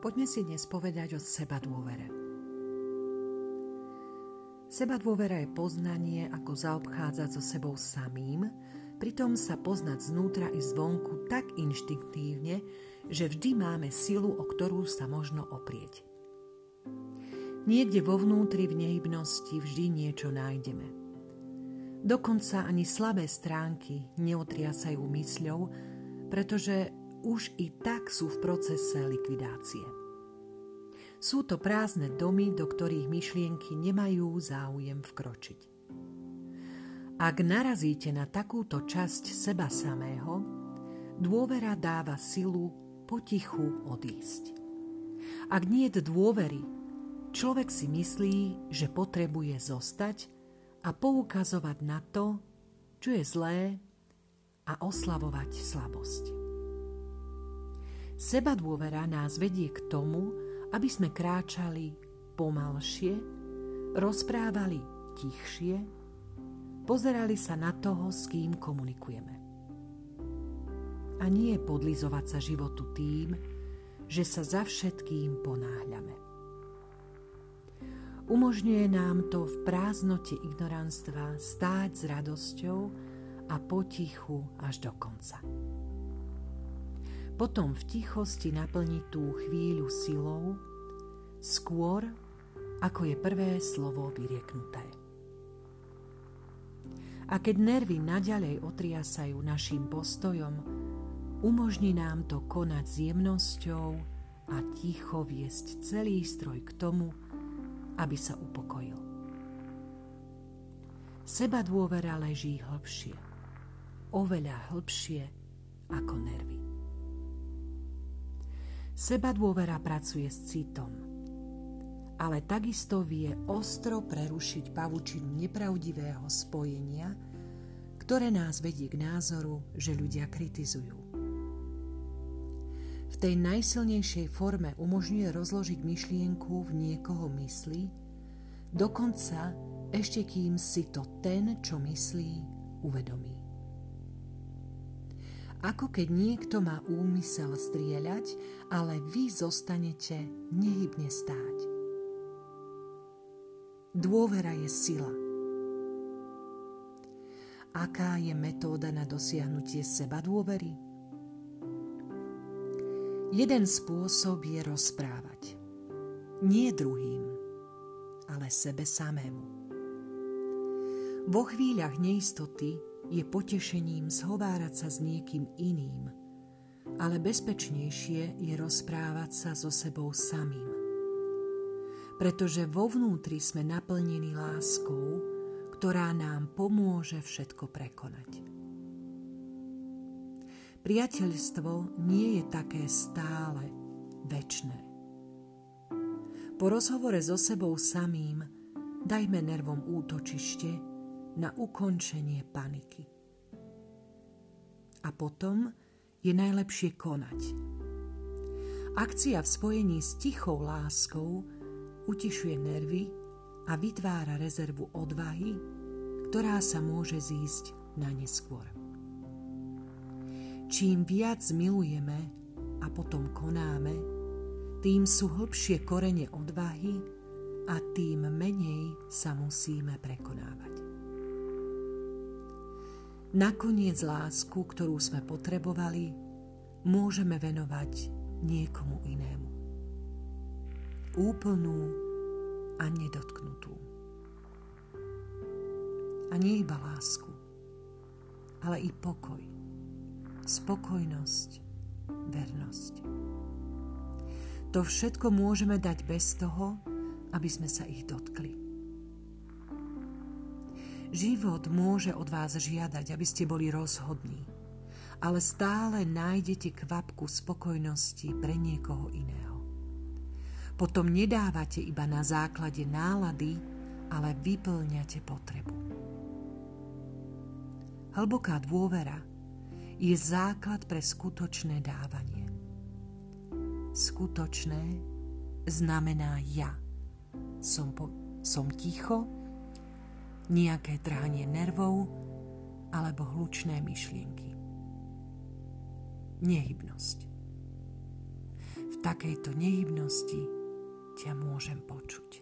Poďme si dnes povedať o seba dôvere. Seba dôvera je poznanie, ako zaobchádzať so sebou samým, pritom sa poznať znútra i zvonku tak inštinktívne, že vždy máme silu, o ktorú sa možno oprieť. Niekde vo vnútri v nehybnosti vždy niečo nájdeme. Dokonca ani slabé stránky neotriasajú mysľou, pretože už i tak sú v procese likvidácie. Sú to prázdne domy, do ktorých myšlienky nemajú záujem vkročiť. Ak narazíte na takúto časť seba samého, dôvera dáva silu potichu odísť. Ak nie je dôvery, človek si myslí, že potrebuje zostať a poukazovať na to, čo je zlé a oslavovať slabosť. Seba dôvera nás vedie k tomu, aby sme kráčali pomalšie, rozprávali tichšie, pozerali sa na toho, s kým komunikujeme. A nie podlizovať sa životu tým, že sa za všetkým ponáhľame. Umožňuje nám to v prázdnote ignoranstva stáť s radosťou a potichu až do konca potom v tichosti naplniť tú chvíľu silou, skôr ako je prvé slovo vyrieknuté. A keď nervy naďalej otriasajú našim postojom, umožní nám to konať s jemnosťou a ticho viesť celý stroj k tomu, aby sa upokojil. Seba dôvera leží hlbšie, oveľa hlbšie ako nervy. Seba dôvera pracuje s citom, ale takisto vie ostro prerušiť pavučinu nepravdivého spojenia, ktoré nás vedie k názoru, že ľudia kritizujú. V tej najsilnejšej forme umožňuje rozložiť myšlienku v niekoho mysli, dokonca ešte kým si to ten, čo myslí, uvedomí ako keď niekto má úmysel strieľať, ale vy zostanete nehybne stáť. Dôvera je sila. Aká je metóda na dosiahnutie seba dôvery? Jeden spôsob je rozprávať. Nie druhým, ale sebe samému. Vo chvíľach neistoty je potešením zhovárať sa s niekým iným, ale bezpečnejšie je rozprávať sa so sebou samým. Pretože vo vnútri sme naplnení láskou, ktorá nám pomôže všetko prekonať. Priateľstvo nie je také stále, väčné. Po rozhovore so sebou samým dajme nervom útočište na ukončenie paniky. A potom je najlepšie konať. Akcia v spojení s tichou láskou utišuje nervy a vytvára rezervu odvahy, ktorá sa môže zísť na neskôr. Čím viac milujeme a potom konáme, tým sú hlbšie korene odvahy a tým menej sa musíme prekonávať. Nakoniec lásku, ktorú sme potrebovali, môžeme venovať niekomu inému. Úplnú a nedotknutú. A nie iba lásku, ale i pokoj, spokojnosť, vernosť. To všetko môžeme dať bez toho, aby sme sa ich dotkli. Život môže od vás žiadať, aby ste boli rozhodní, ale stále nájdete kvapku spokojnosti pre niekoho iného. Potom nedávate iba na základe nálady, ale vyplňate potrebu. Hlboká dôvera je základ pre skutočné dávanie. Skutočné znamená ja. Som, po, som ticho, nejaké trhanie nervov alebo hlučné myšlienky. Nehybnosť. V takejto nehybnosti ťa môžem počuť.